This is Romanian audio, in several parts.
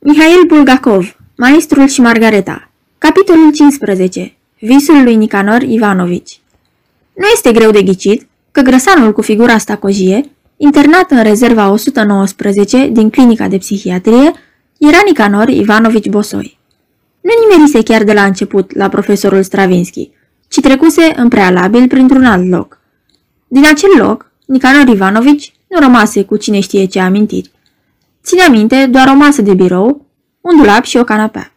Mihail Bulgakov, Maestrul și Margareta Capitolul 15 Visul lui Nicanor Ivanovici Nu este greu de ghicit că grăsanul cu figura stacojie, internat în rezerva 119 din clinica de psihiatrie, era Nicanor Ivanovici Bosoi. Nu nimerise chiar de la început la profesorul Stravinsky, ci trecuse în prealabil printr-un alt loc. Din acel loc, Nicanor Ivanovici nu rămase cu cine știe ce amintiri. Ține minte doar o masă de birou, un dulap și o canapea.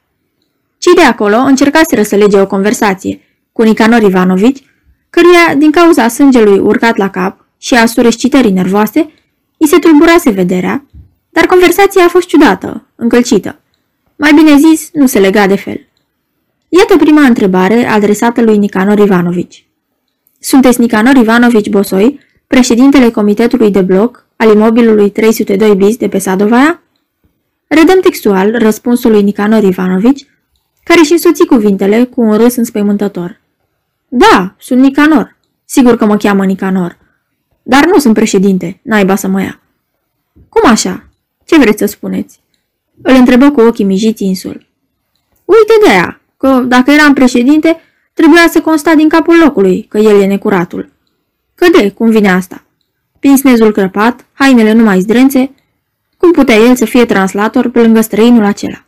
Cei de acolo încercaseră să lege o conversație cu Nicanor Ivanovici, căruia, din cauza sângelui urcat la cap și a surescitării nervoase, îi se tulburase vederea, dar conversația a fost ciudată, încălcită. Mai bine zis, nu se lega de fel. Iată prima întrebare adresată lui Nicanor Ivanovici. Sunteți Nicanor Ivanovici Bosoi, președintele comitetului de bloc al imobilului 302 bis de pe Sadovaia? Redăm textual răspunsul lui Nicanor Ivanovici, care și însoți cuvintele cu un râs înspăimântător. Da, sunt Nicanor. Sigur că mă cheamă Nicanor. Dar nu sunt președinte, naiba să mă ia. Cum așa? Ce vreți să spuneți? Îl întrebă cu ochii mijiți insul. Uite de aia, că dacă eram președinte, trebuia să consta din capul locului că el e necuratul. Că de, cum vine asta? Pinsnezul crăpat, hainele numai zdrențe, cum putea el să fie translator pe lângă străinul acela?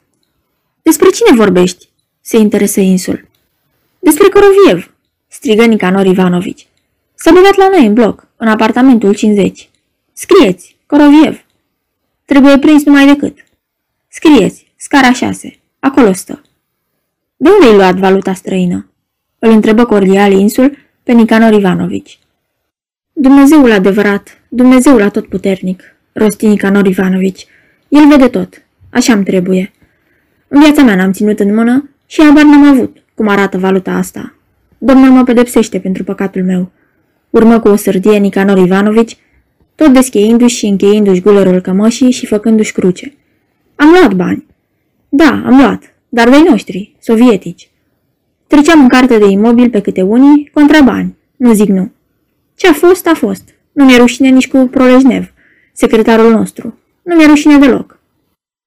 Despre cine vorbești? se interesă insul. Despre Coroviev, strigă Nicanor Ivanovici. S-a băgat la noi în bloc, în apartamentul 50. Scrieți, Coroviev. Trebuie prins numai decât. Scrieți, scara 6. Acolo stă. De unde ai luat valuta străină? Îl întrebă cordial insul pe Nicanor Ivanovici. Dumnezeul adevărat, Dumnezeul atotputernic, rosti Nicanor Ivanovici. El vede tot. Așa-mi trebuie. În viața mea n-am ținut în mână și abar n-am avut cum arată valuta asta. Domnul mă pedepsește pentru păcatul meu. Urmă cu o sârdie Nicanor Ivanovici, tot descheindu-și și încheindu-și gulerul cămășii și făcându-și cruce. Am luat bani. Da, am luat, dar de noștri, sovietici. Treceam în carte de imobil pe câte unii, contra bani. Nu zic nu. Ce a fost, a fost. Nu mi-e rușine nici cu Prolejnev, secretarul nostru. Nu mi-e rușine deloc.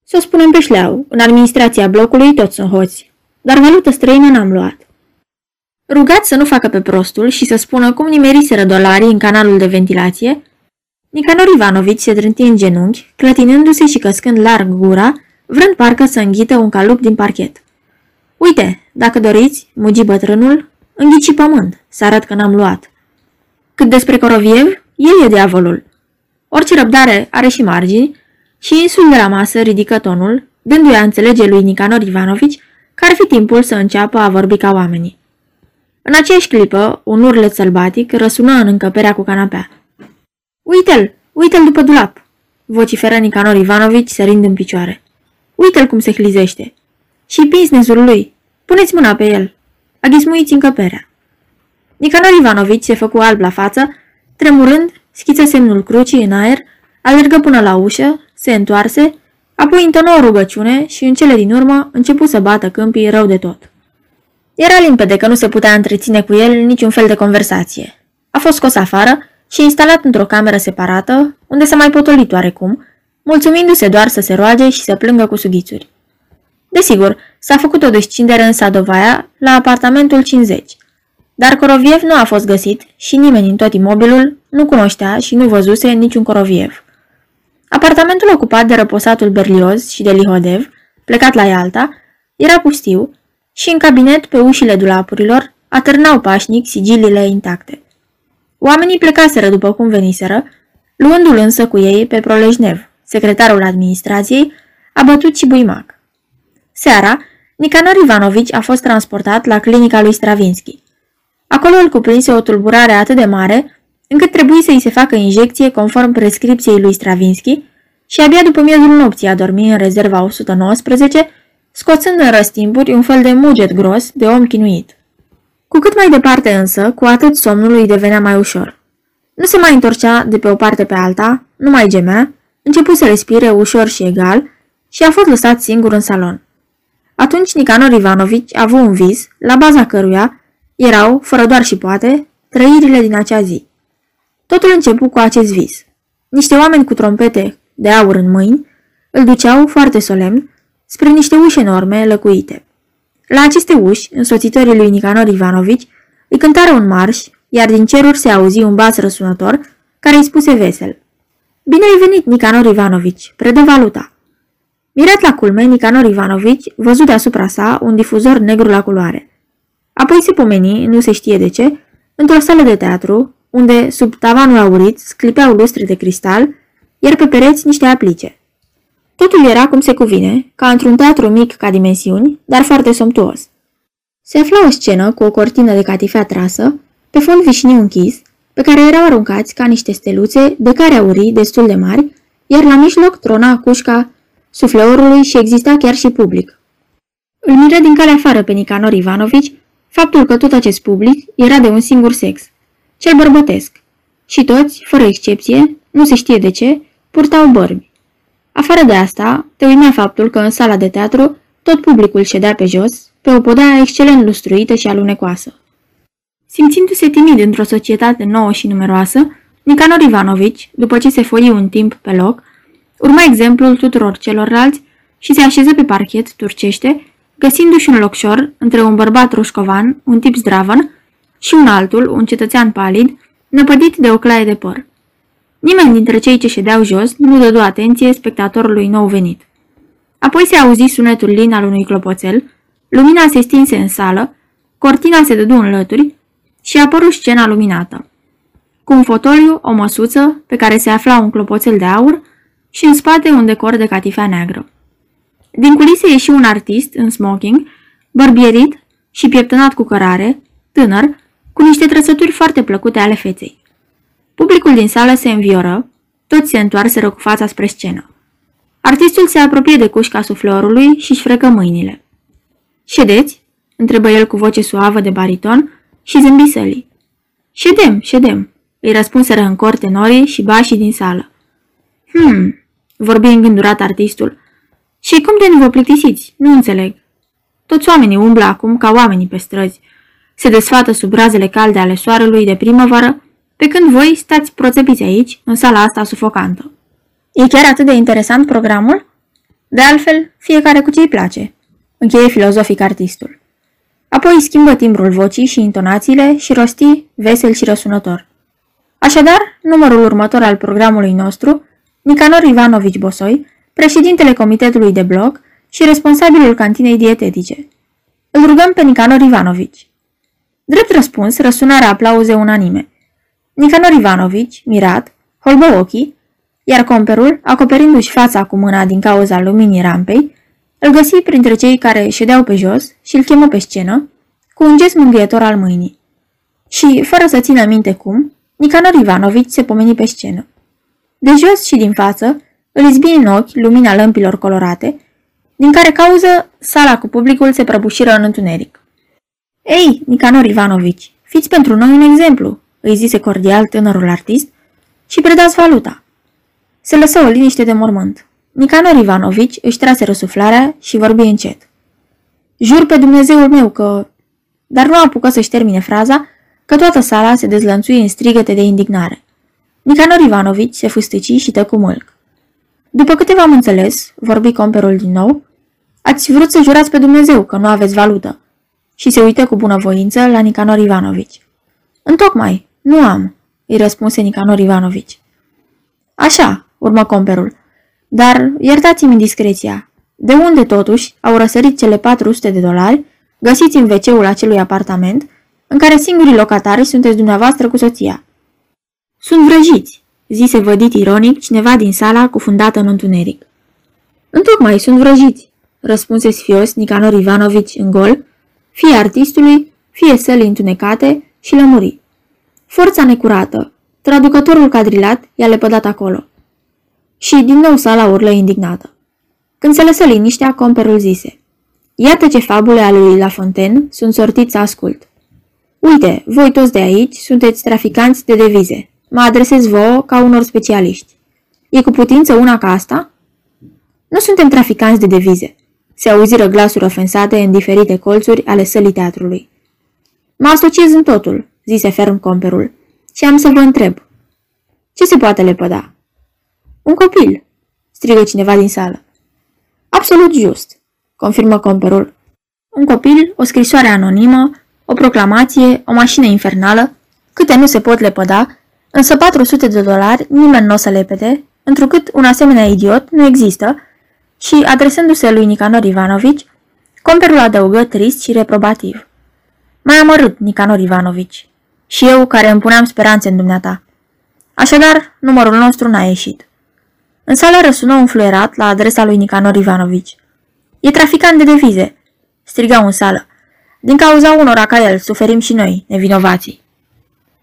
Să o spunem pe șleau, în administrația blocului toți sunt hoți, dar valută străină n-am luat. Rugat să nu facă pe prostul și să spună cum nimeriseră dolarii în canalul de ventilație, Nicanor Ivanovici se trânti în genunchi, clătinându-se și căscând larg gura, vrând parcă să înghită un calup din parchet. Uite, dacă doriți, mugi bătrânul, înghici pământ, să arăt că n-am luat. Cât despre Coroviev, el e diavolul. Orice răbdare are și margini și insul de la masă ridică tonul, dându-i a înțelege lui Nicanor Ivanovici că ar fi timpul să înceapă a vorbi ca oamenii. În aceeași clipă, un urlet sălbatic răsună în încăperea cu canapea. Uite-l! Uite-l după dulap!" vociferă Nicanor Ivanovici sărind în picioare. Uite-l cum se hlizește! Și pinsnezul lui! Puneți mâna pe el! Aghismuiți încăperea! Nicanor Ivanovici se făcu alb la față, tremurând, schiță semnul crucii în aer, alergă până la ușă, se întoarse, apoi întonă o rugăciune și în cele din urmă începu să bată câmpii rău de tot. Era limpede că nu se putea întreține cu el niciun fel de conversație. A fost scos afară și instalat într-o cameră separată, unde s-a mai potolit oarecum, mulțumindu-se doar să se roage și să plângă cu sughițuri. Desigur, s-a făcut o descindere în Sadovaia, la apartamentul 50, dar Coroviev nu a fost găsit și nimeni în tot imobilul nu cunoștea și nu văzuse niciun Coroviev. Apartamentul ocupat de răposatul Berlioz și de Lihodev, plecat la Ialta, era pustiu și în cabinet pe ușile dulapurilor atârnau pașnic sigiliile intacte. Oamenii plecaseră după cum veniseră, luându-l însă cu ei pe Prolejnev, secretarul administrației, abătut și buimac. Seara, Nicanor Ivanovici a fost transportat la clinica lui Stravinsky. Acolo îl cuprinse o tulburare atât de mare, încât trebuie să-i se facă injecție conform prescripției lui Stravinsky și abia după miezul nopții a dormit în rezerva 119, scoțând în răstimpuri un fel de muget gros de om chinuit. Cu cât mai departe însă, cu atât somnul îi devenea mai ușor. Nu se mai întorcea de pe o parte pe alta, nu mai gemea, începu să respire ușor și egal și a fost lăsat singur în salon. Atunci Nicanor Ivanovici a avut un vis, la baza căruia erau, fără doar și poate, trăirile din acea zi. Totul începu cu acest vis. Niște oameni cu trompete de aur în mâini îl duceau foarte solemn spre niște uși enorme, lăcuite. La aceste uși, însoțitorii lui Nicanor Ivanovici îi cântară un marș, iar din ceruri se auzi un bas răsunător care îi spuse vesel. Bine ai venit, Nicanor Ivanovici, predă valuta. Mirat la culme, Nicanor Ivanovici văzut deasupra sa un difuzor negru la culoare. Apoi se pomeni, nu se știe de ce, într-o sală de teatru, unde, sub tavanul aurit, sclipeau lustre de cristal, iar pe pereți niște aplice. Totul era cum se cuvine, ca într-un teatru mic ca dimensiuni, dar foarte somptuos. Se afla o scenă cu o cortină de catifea trasă, pe fond vișiniu închis, pe care erau aruncați ca niște steluțe de care aurii destul de mari, iar la mijloc trona cușca sufleorului și exista chiar și public. Îl miră din calea afară pe Nicanor Ivanovici faptul că tot acest public era de un singur sex, cel bărbătesc, și toți, fără excepție, nu se știe de ce, purtau bărbi. Afară de asta, te uimea faptul că în sala de teatru tot publicul ședea pe jos, pe o podea excelent lustruită și alunecoasă. Simțindu-se timid într-o societate nouă și numeroasă, Nicanor Ivanovici, după ce se foi un timp pe loc, urma exemplul tuturor celorlalți și se așeză pe parchet turcește, găsindu-și un locșor între un bărbat roșcovan, un tip zdravăn, și un altul, un cetățean palid, năpădit de o claie de păr. Nimeni dintre cei ce ședeau jos nu dădu atenție spectatorului nou venit. Apoi se auzi sunetul lin al unui clopoțel, lumina se stinse în sală, cortina se dădu în lături și apăru scena luminată. Cu un fotoliu, o măsuță, pe care se afla un clopoțel de aur și în spate un decor de catifea neagră. Din culise ieși un artist în smoking, bărbierit și pieptănat cu cărare, tânăr, cu niște trăsături foarte plăcute ale feței. Publicul din sală se învioră, toți se întoarseră cu fața spre scenă. Artistul se apropie de cușca suflorului și-și frecă mâinile. Ședeți?" întrebă el cu voce suavă de bariton și zâmbi sălii. Ședem, ședem, îi răspunseră în cor tenorii și bașii din sală. Hmm, vorbi îngândurat artistul. Și cum de nu vă plictisiți? Nu înțeleg. Toți oamenii umblă acum ca oamenii pe străzi. Se desfată sub razele calde ale soarelui de primăvară, pe când voi stați proțepiți aici, în sala asta sufocantă. E chiar atât de interesant programul? De altfel, fiecare cu ce îi place, încheie filozofic artistul. Apoi schimbă timbrul vocii și intonațiile și rosti vesel și răsunător. Așadar, numărul următor al programului nostru, Nicanor Ivanovici Bosoi, președintele comitetului de bloc și responsabilul cantinei dietetice. Îl rugăm pe Nicanor Ivanovici. Drept răspuns, răsunarea aplauze unanime. Nicanor Ivanovici, mirat, holbă ochii, iar comperul, acoperindu-și fața cu mâna din cauza luminii rampei, îl găsi printre cei care ședeau pe jos și îl chemă pe scenă, cu un gest mângâietor al mâinii. Și, fără să țină minte cum, Nicanor Ivanovici se pomeni pe scenă. De jos și din față, îl izbi în ochi lumina lămpilor colorate, din care cauză sala cu publicul se prăbușiră în întuneric. Ei, Nicanor Ivanovici, fiți pentru noi un exemplu, îi zise cordial tânărul artist, și predați valuta. Se lăsă o liniște de mormânt. Nicanor Ivanovici își trase răsuflarea și vorbi încet. Jur pe Dumnezeul meu că... Dar nu apucă să-și termine fraza, că toată sala se dezlănțui în strigăte de indignare. Nicanor Ivanovici se fustăci și tăcu mâlc. După câte v-am înțeles, vorbi comperul din nou, ați vrut să jurați pe Dumnezeu că nu aveți valută. Și se uită cu bunăvoință la Nicanor Ivanovici. Întocmai, nu am, îi răspunse Nicanor Ivanovici. Așa, urmă comperul, dar iertați-mi indiscreția. De unde totuși au răsărit cele 400 de dolari găsiți în wc acelui apartament în care singurii locatari sunteți dumneavoastră cu soția? Sunt vrăjiți, zise vădit ironic cineva din sala cufundată în întuneric. Întocmai sunt vrăjiți, răspunse sfios Nicanor Ivanovici în gol, fie artistului, fie săli întunecate și lămuri. Forța necurată, traducătorul cadrilat i-a lepădat acolo. Și din nou sala urlă indignată. Când se lăsă liniștea, comperul zise. Iată ce fabule ale lui La Fontaine sunt sortiți să ascult. Uite, voi toți de aici sunteți traficanți de devize. Mă adresez vouă ca unor specialiști. E cu putință una ca asta? Nu suntem traficanți de devize. Se auziră glasuri ofensate în diferite colțuri ale sălii teatrului. Mă asociez în totul, zise ferm comperul, și am să vă întreb. Ce se poate lepăda? Un copil, strigă cineva din sală. Absolut just, confirmă comperul. Un copil, o scrisoare anonimă, o proclamație, o mașină infernală, câte nu se pot lepăda, însă 400 de dolari nimeni nu o să lepede, întrucât un asemenea idiot nu există și, adresându-se lui Nicanor Ivanovici, comperul adăugă trist și reprobativ. Mai amărât, Nicanor Ivanovici. Și eu, care îmi puneam speranțe în dumneata. Așadar, numărul nostru n-a ieșit. În sală răsună un fluierat la adresa lui Nicanor Ivanovici. E traficant de devize, striga în sală. Din cauza unora ca el, suferim și noi, nevinovații.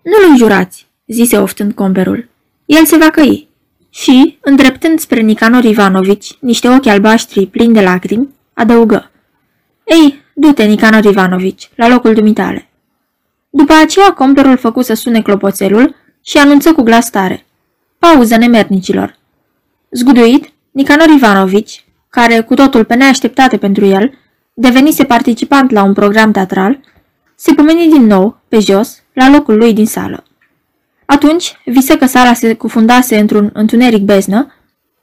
Nu-l înjurați, zise oftând comperul. El se va căi. Și, îndreptând spre Nicanor Ivanovici niște ochi albaștri plini de lacrimi, adăugă. Ei, du-te, Nicanor Ivanovici, la locul dumitale. După aceea, comperul făcu să sune clopoțelul și anunță cu glas tare. Pauză nemernicilor. Zguduit, Nicanor Ivanovici, care, cu totul pe neașteptate pentru el, devenise participant la un program teatral, se pomeni din nou, pe jos, la locul lui din sală. Atunci visă că sala se cufundase într-un întuneric beznă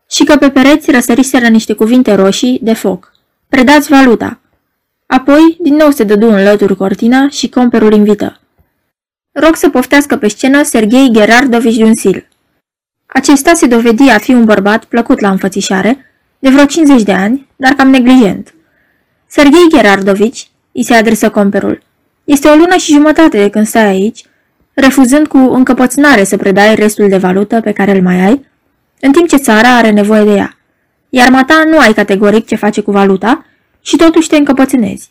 și că pe pereți răsăriseră niște cuvinte roșii de foc. Predați valuta. Apoi, din nou se dădu în lături cortina și comperul invită. Rog să poftească pe scenă Sergei Gerardovici Dunsil. Acesta se dovedi a fi un bărbat plăcut la înfățișare, de vreo 50 de ani, dar cam neglijent. Sergei Gerardovici, îi se adresă comperul, este o lună și jumătate de când stai aici, refuzând cu încăpățânare să predai restul de valută pe care îl mai ai, în timp ce țara are nevoie de ea. Iar mata nu ai categoric ce face cu valuta și totuși te încăpățânezi.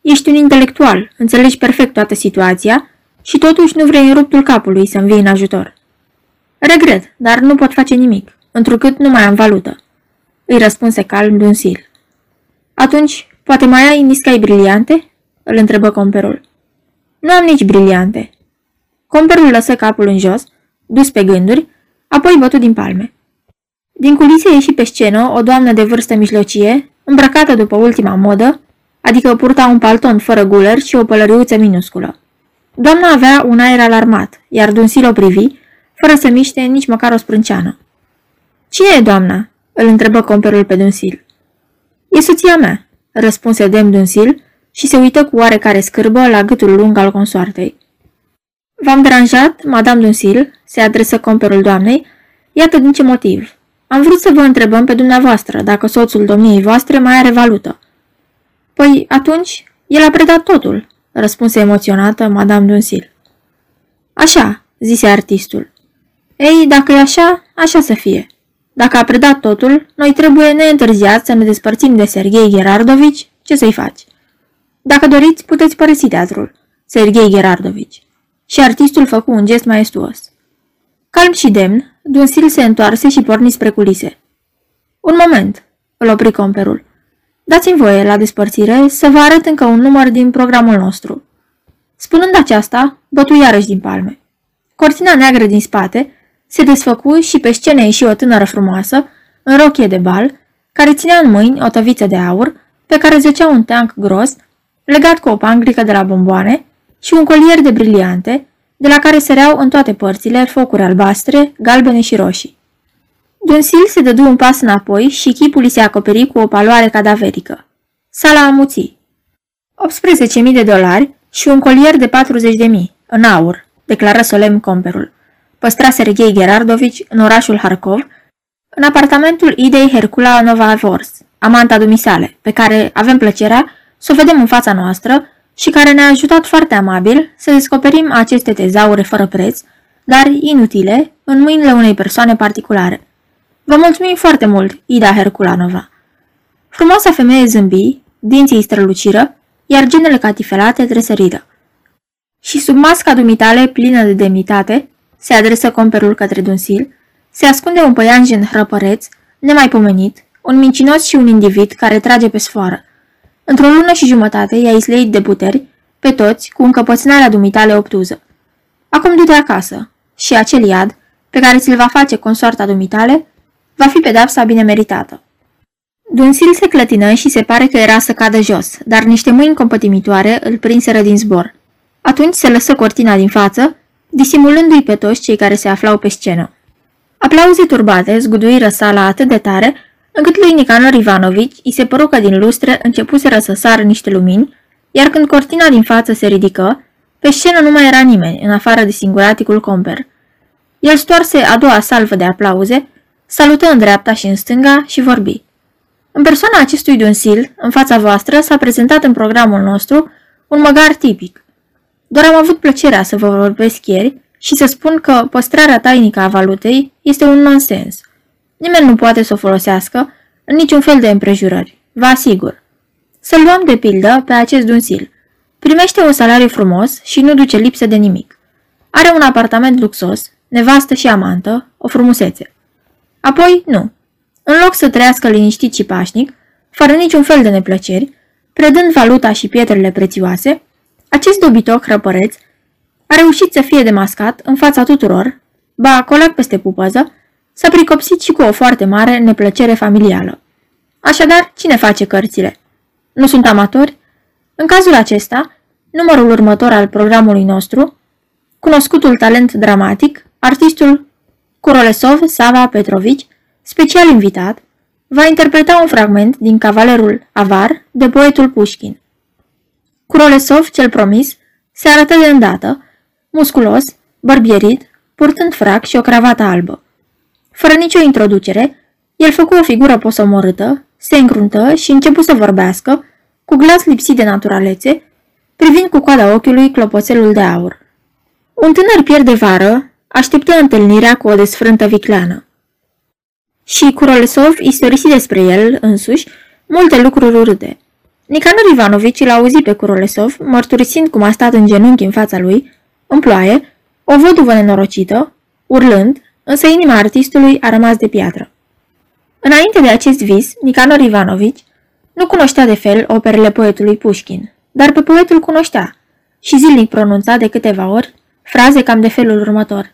Ești un intelectual, înțelegi perfect toată situația și totuși nu vrei în ruptul capului să-mi vii în ajutor. Regret, dar nu pot face nimic, întrucât nu mai am valută. Îi răspunse calm Dunsil. Atunci, poate mai ai niscai briliante? Îl întrebă comperul. Nu am nici briliante. Comperul lăsă capul în jos, dus pe gânduri, apoi bătu din palme. Din culise ieși pe scenă o doamnă de vârstă mijlocie, îmbrăcată după ultima modă, adică purta un palton fără guler și o pălăriuță minusculă. Doamna avea un aer alarmat, iar Dunsil o privi, fără să miște nici măcar o sprânceană. Cine e doamna?" îl întrebă comperul pe Dunsil. E soția mea," răspunse Dem Dunsil și se uită cu oarecare scârbă la gâtul lung al consoartei. V-am deranjat, Madame Dunsil?" se adresă comperul doamnei. Iată din ce motiv. Am vrut să vă întrebăm pe dumneavoastră dacă soțul domniei voastre mai are valută." Păi, atunci, el a predat totul," răspunse emoționată Madame Dunsil. Așa, zise artistul. Ei, dacă e așa, așa să fie. Dacă a predat totul, noi trebuie neîntârziat să ne despărțim de Sergei Gerardovici, ce să-i faci? Dacă doriți, puteți părăsi teatrul, Sergei Gerardovici. Și artistul făcu un gest maestuos. Calm și demn, Dunsil se întoarse și porni spre culise. Un moment, îl opri comperul. Dați-mi voie, la despărțire, să vă arăt încă un număr din programul nostru. Spunând aceasta, bătu iarăși din palme. Cortina neagră din spate se desfăcu și pe scenă ieși o tânără frumoasă, în rochie de bal, care ținea în mâini o tăviță de aur, pe care zăcea un teanc gros, legat cu o panglică de la bomboane și un colier de briliante, de la care săreau în toate părțile focuri albastre, galbene și roșii. Dunsil se dădu un pas înapoi și chipul îi se acoperi cu o paloare cadaverică. Sala amuții. 18.000 de dolari și un colier de 40.000, în aur, declară solemn comperul. Păstra Sergei Gerardovici în orașul Harkov, în apartamentul Idei Hercula Nova Vors, amanta dumisale, pe care avem plăcerea să o vedem în fața noastră și care ne-a ajutat foarte amabil să descoperim aceste tezaure fără preț, dar inutile, în mâinile unei persoane particulare. Vă mulțumim foarte mult, Ida Herculanova. Frumoasa femeie zâmbi, dinții străluciră, iar genele catifelate tresăriră. Și sub masca dumitale plină de demnitate, se adresă comperul către Dunsil, se ascunde un păianjen hrăpăreț, nemaipomenit, un mincinos și un individ care trage pe sfoară. Într-o lună și jumătate i-a isleit de puteri, pe toți, cu încăpățânarea dumitale obtuză. Acum du-te acasă și acel iad, pe care ți-l va face consoarta dumitale, va fi pedapsa bine meritată. Dunsil se clătină și se pare că era să cadă jos, dar niște mâini compătimitoare îl prinseră din zbor. Atunci se lăsă cortina din față, disimulându-i pe toți cei care se aflau pe scenă. Aplauze turbate zguduiră sala atât de tare, încât lui Nicanor Ivanovici îi se păru că din lustre începuseră să sară niște lumini, iar când cortina din față se ridică, pe scenă nu mai era nimeni, în afară de singuraticul comper. El stoarse a doua salvă de aplauze, salută în dreapta și în stânga și vorbi. În persoana acestui dunsil, în fața voastră, s-a prezentat în programul nostru un măgar tipic. Doar am avut plăcerea să vă vorbesc ieri și să spun că păstrarea tainică a valutei este un nonsens. Nimeni nu poate să o folosească în niciun fel de împrejurări, vă asigur. Să luăm de pildă pe acest dunsil. Primește un salariu frumos și nu duce lipsă de nimic. Are un apartament luxos, nevastă și amantă, o frumusețe. Apoi, nu. În loc să trăiască liniștit și pașnic, fără niciun fel de neplăceri, predând valuta și pietrele prețioase, acest dobitoc răpăreț a reușit să fie demascat în fața tuturor, ba colat peste pupăză, s-a pricopsit și cu o foarte mare neplăcere familială. Așadar, cine face cărțile? Nu sunt amatori? În cazul acesta, numărul următor al programului nostru, cunoscutul talent dramatic, artistul Kurolesov Sava Petrovici, special invitat, va interpreta un fragment din Cavalerul Avar de poetul Pușkin. Kurolesov, cel promis, se arătă de îndată, musculos, bărbierit, purtând frac și o cravată albă. Fără nicio introducere, el făcu o figură posomorâtă, se încruntă și începu să vorbească, cu glas lipsit de naturalețe, privind cu coada ochiului clopoțelul de aur. Un tânăr pierd de vară așteptă întâlnirea cu o desfrântă vicleană. Și Kurolesov istorisi despre el însuși multe lucruri urâte. Nicanor Ivanovici l-a auzit pe Kurolesov, mărturisind cum a stat în genunchi în fața lui, în ploaie, o văduvă nenorocită, urlând, însă inima artistului a rămas de piatră. Înainte de acest vis, Nicanor Ivanovici nu cunoștea de fel operele poetului Pușkin, dar pe poetul cunoștea și zilnic pronunța de câteva ori fraze cam de felul următor.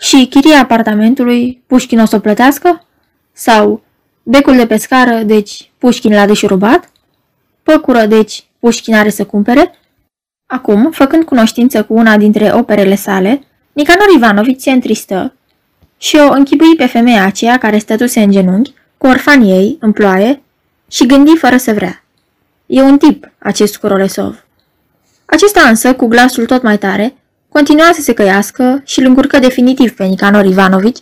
Și chiria apartamentului Pușkin o să o plătească? Sau becul de pescară, deci Pușkin l-a deșurubat? Păcură, deci Pușkin are să cumpere? Acum, făcând cunoștință cu una dintre operele sale, Nicanor Ivanovici se întristă și o închipui pe femeia aceea care stătuse în genunchi, cu orfanii ei, în ploaie, și gândi fără să vrea. E un tip, acest Corolesov. Acesta însă, cu glasul tot mai tare, continua să se căiască și îl încurcă definitiv pe Nicanor Ivanovici,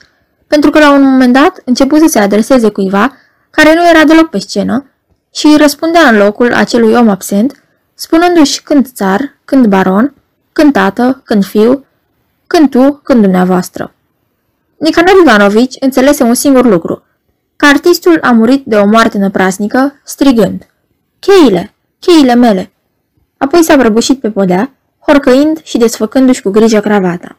pentru că la un moment dat început să se adreseze cuiva care nu era deloc pe scenă și îi răspundea în locul acelui om absent, spunându-și când țar, când baron, când tată, când fiu, când tu, când dumneavoastră. Nicanor Ivanovici înțelese un singur lucru, că artistul a murit de o moarte năprasnică, strigând, Cheile! Cheile mele! Apoi s-a prăbușit pe podea, horcăind și desfăcându-și cu grijă cravata.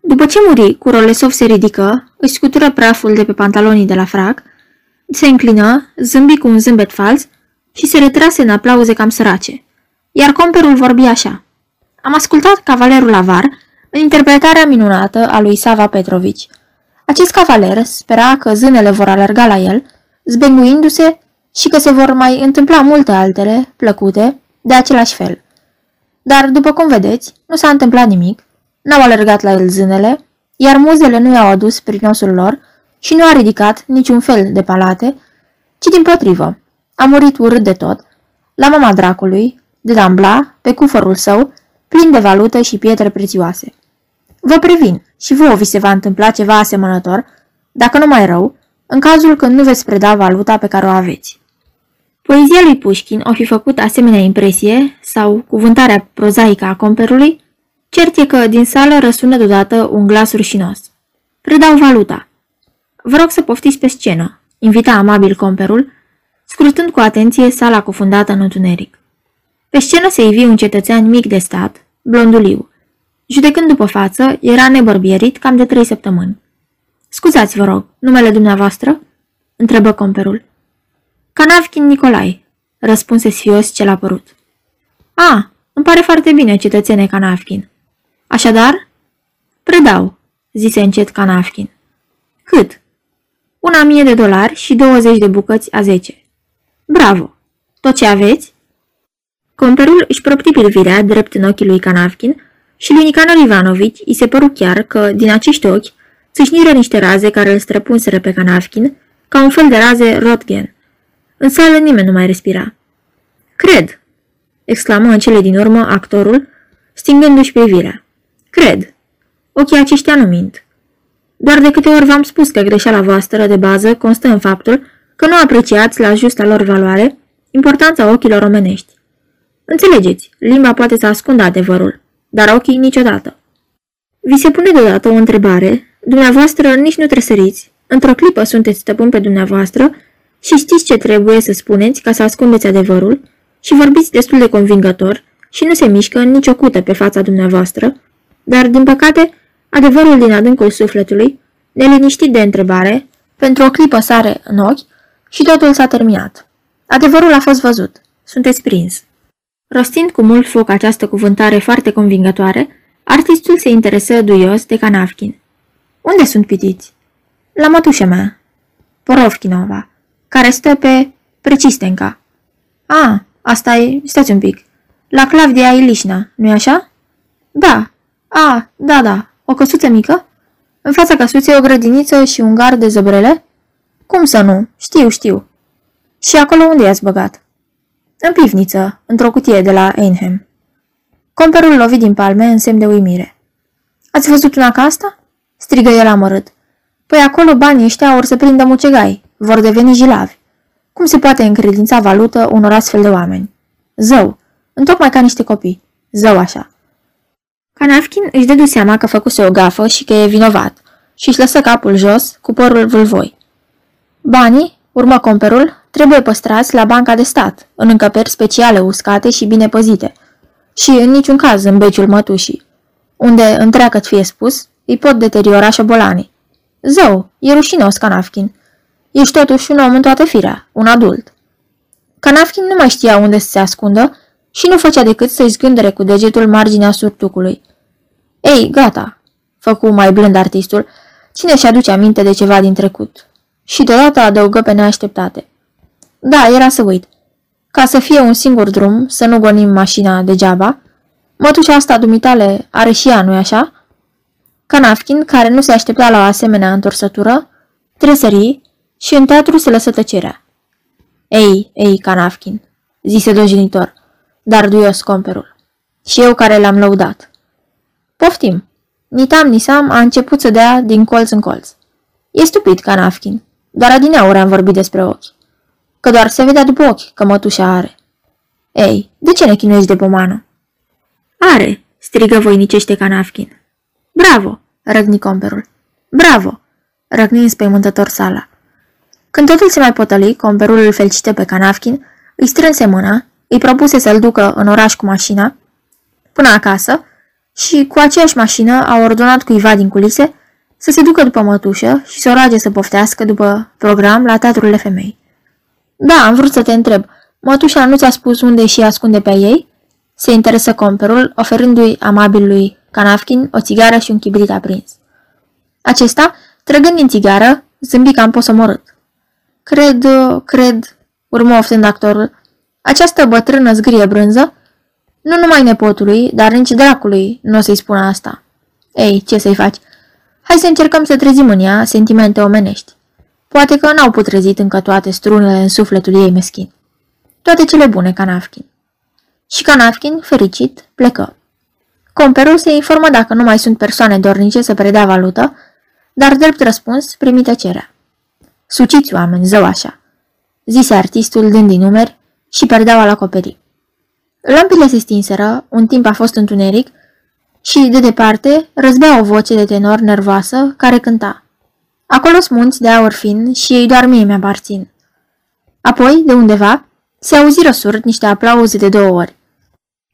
După ce muri, Curolesov se ridică, își scutură praful de pe pantalonii de la frac, se înclină, zâmbi cu un zâmbet fals și se retrase în aplauze cam sărace. Iar comperul vorbi așa. Am ascultat Cavalerul Avar în interpretarea minunată a lui Sava Petrovici. Acest cavaler spera că zânele vor alerga la el, zbenguindu-se și că se vor mai întâmpla multe altele, plăcute, de același fel. Dar, după cum vedeți, nu s-a întâmplat nimic, n-au alergat la el zânele, iar muzele nu i-au adus prin osul lor și nu a ridicat niciun fel de palate, ci din potrivă. A murit urât de tot, la mama dracului, de Dambla, pe cufărul său, plin de valută și pietre prețioase. Vă previn, și vouă vi se va întâmpla ceva asemănător, dacă nu mai rău, în cazul când nu veți preda valuta pe care o aveți. Poezia lui Pușkin o fi făcut asemenea impresie, sau cuvântarea prozaică a comperului, cert e că din sală răsună deodată un glas rușinos. Predau valuta. Vă rog să poftiți pe scenă, invita amabil comperul, scrutând cu atenție sala cufundată în întuneric. Pe scenă se ivi un cetățean mic de stat, blonduliu. Judecând după față, era nebărbierit cam de trei săptămâni. Scuzați, vă rog, numele dumneavoastră?" întrebă comperul. Canavkin Nicolai, răspunse sfios cel apărut. A, îmi pare foarte bine, cetățene Canavkin. Așadar? Predau, zise încet Canavkin. Cât? Una mie de dolari și 20 de bucăți a 10. Bravo! Tot ce aveți? Comperul își propti privirea drept în ochii lui Canavkin și lui Nicanor Ivanovici îi se păru chiar că, din acești ochi, țâșniră niște raze care îl străpunseră pe Canavkin ca un fel de raze rotgen. În sală nimeni nu mai respira. Cred, exclamă în cele din urmă actorul, stingându-și privirea. Cred. Ochii aceștia nu mint. Doar de câte ori v-am spus că greșeala voastră de bază constă în faptul că nu apreciați la justa lor valoare importanța ochilor omenești. Înțelegeți, limba poate să ascundă adevărul, dar ochii niciodată. Vi se pune deodată o întrebare, dumneavoastră nici nu tresăriți, într-o clipă sunteți stăpân pe dumneavoastră și știți ce trebuie să spuneți ca să ascundeți adevărul și vorbiți destul de convingător și nu se mișcă nicio cută pe fața dumneavoastră, dar, din păcate, adevărul din adâncul sufletului, neliniștit de întrebare, pentru o clipă sare în ochi și totul s-a terminat. Adevărul a fost văzut. Sunteți prins. Rostind cu mult foc această cuvântare foarte convingătoare, artistul se interesă duios de Canavkin. Unde sunt pitiți? La mătușa mea, Porovkinova, care stă pe Precistenca. A, asta e, stați un pic, la Clavdia Ilișna, nu-i așa? Da, a, da, da, o căsuță mică? În fața căsuței o grădiniță și un gard de zăbrele? Cum să nu? Știu, știu. Și acolo unde i-ați băgat? În pivniță, într-o cutie de la Einhem. Comperul lovi din palme în semn de uimire. Ați văzut una ca asta? strigă el amărât. Păi acolo banii ăștia or să prindă mucegai, vor deveni jilavi. Cum se poate încredința valută unor astfel de oameni? Zău, întocmai ca niște copii. Zău așa. Canafkin își dădu seama că făcuse o gafă și că e vinovat și își lăsă capul jos cu părul vâlvoi. Banii, urmă comperul, trebuie păstrați la banca de stat, în încăperi speciale uscate și bine păzite, și în niciun caz în beciul mătușii, unde, întreagă fie spus, îi pot deteriora șobolanii. Zău, e rușinos, Canafkin. Ești totuși un om în toată firea, un adult. Canafkin nu mai știa unde să se ascundă și nu făcea decât să-i zgândere cu degetul marginea surtucului. Ei, gata, făcu mai blând artistul, cine și aduce aminte de ceva din trecut. Și deodată adăugă pe neașteptate. Da, era să uit. Ca să fie un singur drum, să nu gonim mașina degeaba, mătușa asta dumitale are și ea, nu-i așa? Canafkin, care nu se aștepta la o asemenea întorsătură, tresări și în teatru se lăsă tăcerea. Ei, ei, Canafkin, zise dojinitor, dar duios comperul. Și eu care l-am lăudat. Poftim. Nitam Nisam a început să dea din colț în colț. E stupid, Canafkin. Doar adineauri am vorbit despre ochi. Că doar se vedea după ochi că mătușa are. Ei, de ce ne chinuiești de pomană? Are, strigă voinicește Canafkin. Bravo, răgni comperul. Bravo, răgni înspăimântător sala. Când totul se mai potăli, comperul îl felicită pe Canafkin, îi strânse mâna, îi propuse să-l ducă în oraș cu mașina, până acasă, și cu aceeași mașină a ordonat cuiva din culise să se ducă după mătușă și să o roage să poftească după program la teatrul de femei. Da, am vrut să te întreb, mătușa nu ți-a spus unde și ascunde pe ei? Se interesă comperul, oferându-i amabilului Canafkin o țigară și un chibrit aprins. Acesta, trăgând din țigară, zâmbi cam posomorât. Cred, cred, urmă oftând actorul, această bătrână zgrie brânză, nu numai nepotului, dar nici dracului nu o să-i spună asta. Ei, ce să-i faci? Hai să încercăm să trezim în ea sentimente omenești. Poate că n-au putrezit încă toate strunele în sufletul ei meschin. Toate cele bune, Canafkin. Și Canafkin, fericit, plecă. Comperul se informă dacă nu mai sunt persoane dornice să predea valută, dar drept răspuns primi tăcerea. Suciți oameni, zău așa, zise artistul dând din numeri și perdeaua la acoperi. Lămpile se stinseră, un timp a fost întuneric și, de departe, răzbea o voce de tenor nervoasă care cânta. Acolo sunt munți de aur fin și ei doar mie mi-aparțin. Apoi, de undeva, se auziră surd niște aplauze de două ori.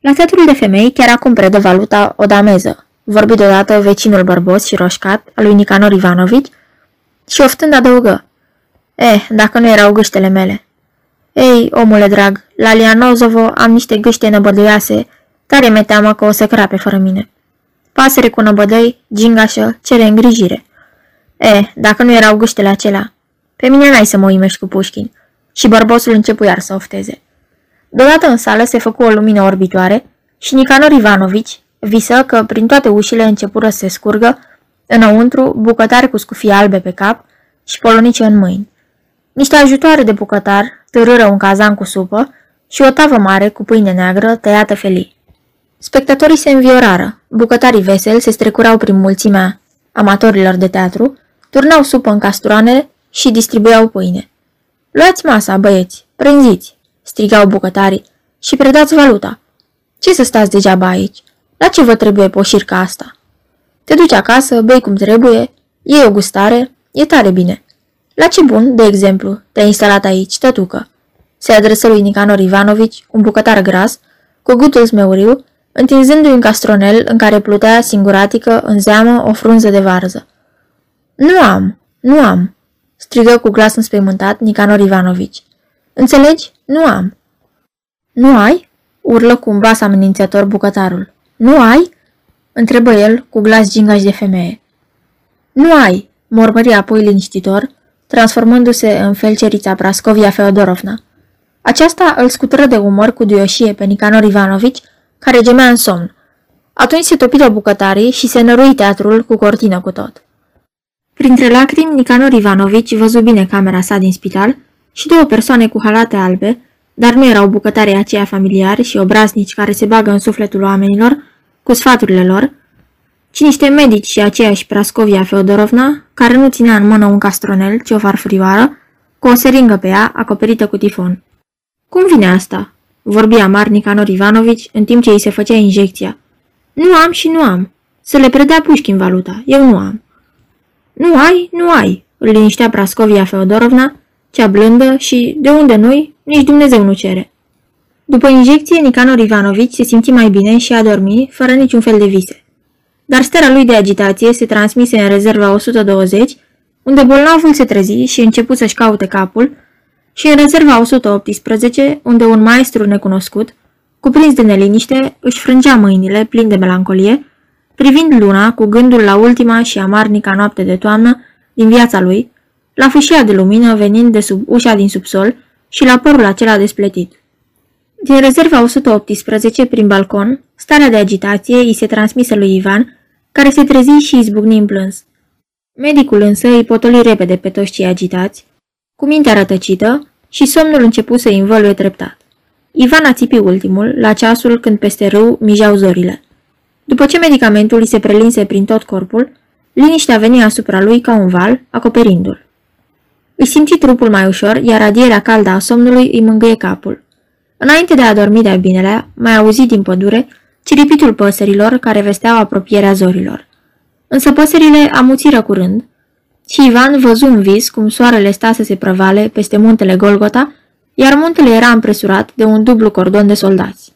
La teatrul de femei chiar acum predă valuta o dameză, vorbi deodată vecinul bărbos și roșcat al lui Nicanor Ivanovici și oftând adăugă. Eh, dacă nu erau gâștele mele. Ei, omule drag, la Lianozovo am niște gâște năbăduiase, tare mi teamă că o să crape fără mine. Pasăre cu năbădăi, gingașă, cere îngrijire. Eh, dacă nu erau gâștele acelea, pe mine n-ai să mă uimești cu pușchin. Și bărbosul începu iar să ofteze. Deodată în sală se făcu o lumină orbitoare și Nicanor Ivanovici visă că prin toate ușile începură să se scurgă, înăuntru, bucătare cu scufii albe pe cap și polonice în mâini. Niște ajutoare de bucătar târâră un cazan cu supă și o tavă mare cu pâine neagră tăiată felii. Spectatorii se înviorară, bucătarii veseli se strecurau prin mulțimea amatorilor de teatru, turnau supă în castroane și distribuiau pâine. Luați masa, băieți, prinziți, strigau bucătarii, și predați valuta. Ce să stați degeaba aici? La ce vă trebuie poșirca asta? Te duci acasă, bei cum trebuie, iei o gustare, e tare bine. La ce bun, de exemplu, te-ai instalat aici, tătucă? Se adresă lui Nicanor Ivanovici, un bucătar gras, cu gutul smeuriu, întinzându-i un castronel în care plutea singuratică în zeamă o frunză de varză. Nu am, nu am, strigă cu glas înspăimântat Nicanor Ivanovici. Înțelegi? Nu am. Nu ai? urlă cu un bas amenințător bucătarul. Nu ai? întrebă el cu glas gingaș de femeie. Nu ai, mormări apoi liniștitor, transformându-se în felcerița Prascovia Feodorovna. Aceasta îl scutură de umor cu duioșie pe Nicanor Ivanovici, care gemea în somn. Atunci se topiră bucătarii și se nărui teatrul cu cortină cu tot. Printre lacrimi, Nicanor Ivanovici văzu bine camera sa din spital și două persoane cu halate albe, dar nu erau bucătarii aceia familiari și obraznici care se bagă în sufletul oamenilor cu sfaturile lor, ci niște medici și aceeași Prascovia Feodorovna, care nu ținea în mână un castronel, ci o farfurioară, cu o seringă pe ea, acoperită cu tifon. Cum vine asta?" vorbi amar Nicanor Ivanovici în timp ce îi se făcea injecția. Nu am și nu am. Să le predea pușchi în valuta. Eu nu am." Nu ai, nu ai," îl liniștea Prascovia Feodorovna, cea blândă și, de unde nu nici Dumnezeu nu cere. După injecție, Nicanor Ivanovici se simți mai bine și a dormi, fără niciun fel de vise. Dar starea lui de agitație se transmise în rezerva 120, unde bolnavul se trezi și început să-și caute capul, și în rezerva 118, unde un maestru necunoscut, cuprins de neliniște, își frângea mâinile, plin de melancolie, privind luna cu gândul la ultima și amarnica noapte de toamnă din viața lui, la fâșia de lumină venind de sub ușa din subsol și la părul acela despletit. Din rezerva 118, prin balcon, starea de agitație îi se transmise lui Ivan, care se trezi și izbucni în plâns. Medicul însă îi potoli repede pe toți cei agitați, cu mintea rătăcită și somnul început să învăluie treptat. Ivan a țipi ultimul, la ceasul când peste râu mijau zorile. După ce medicamentul îi se prelinse prin tot corpul, liniștea veni asupra lui ca un val, acoperindu-l. Îi simți trupul mai ușor, iar radierea caldă a somnului îi mângâie capul. Înainte de a dormi de-a binelea, mai auzi din pădure ciripitul păsărilor care vesteau apropierea zorilor. Însă păsările amuțiră curând și Ivan văzu în vis cum soarele sta să se prăvale peste muntele Golgota, iar muntele era împresurat de un dublu cordon de soldați.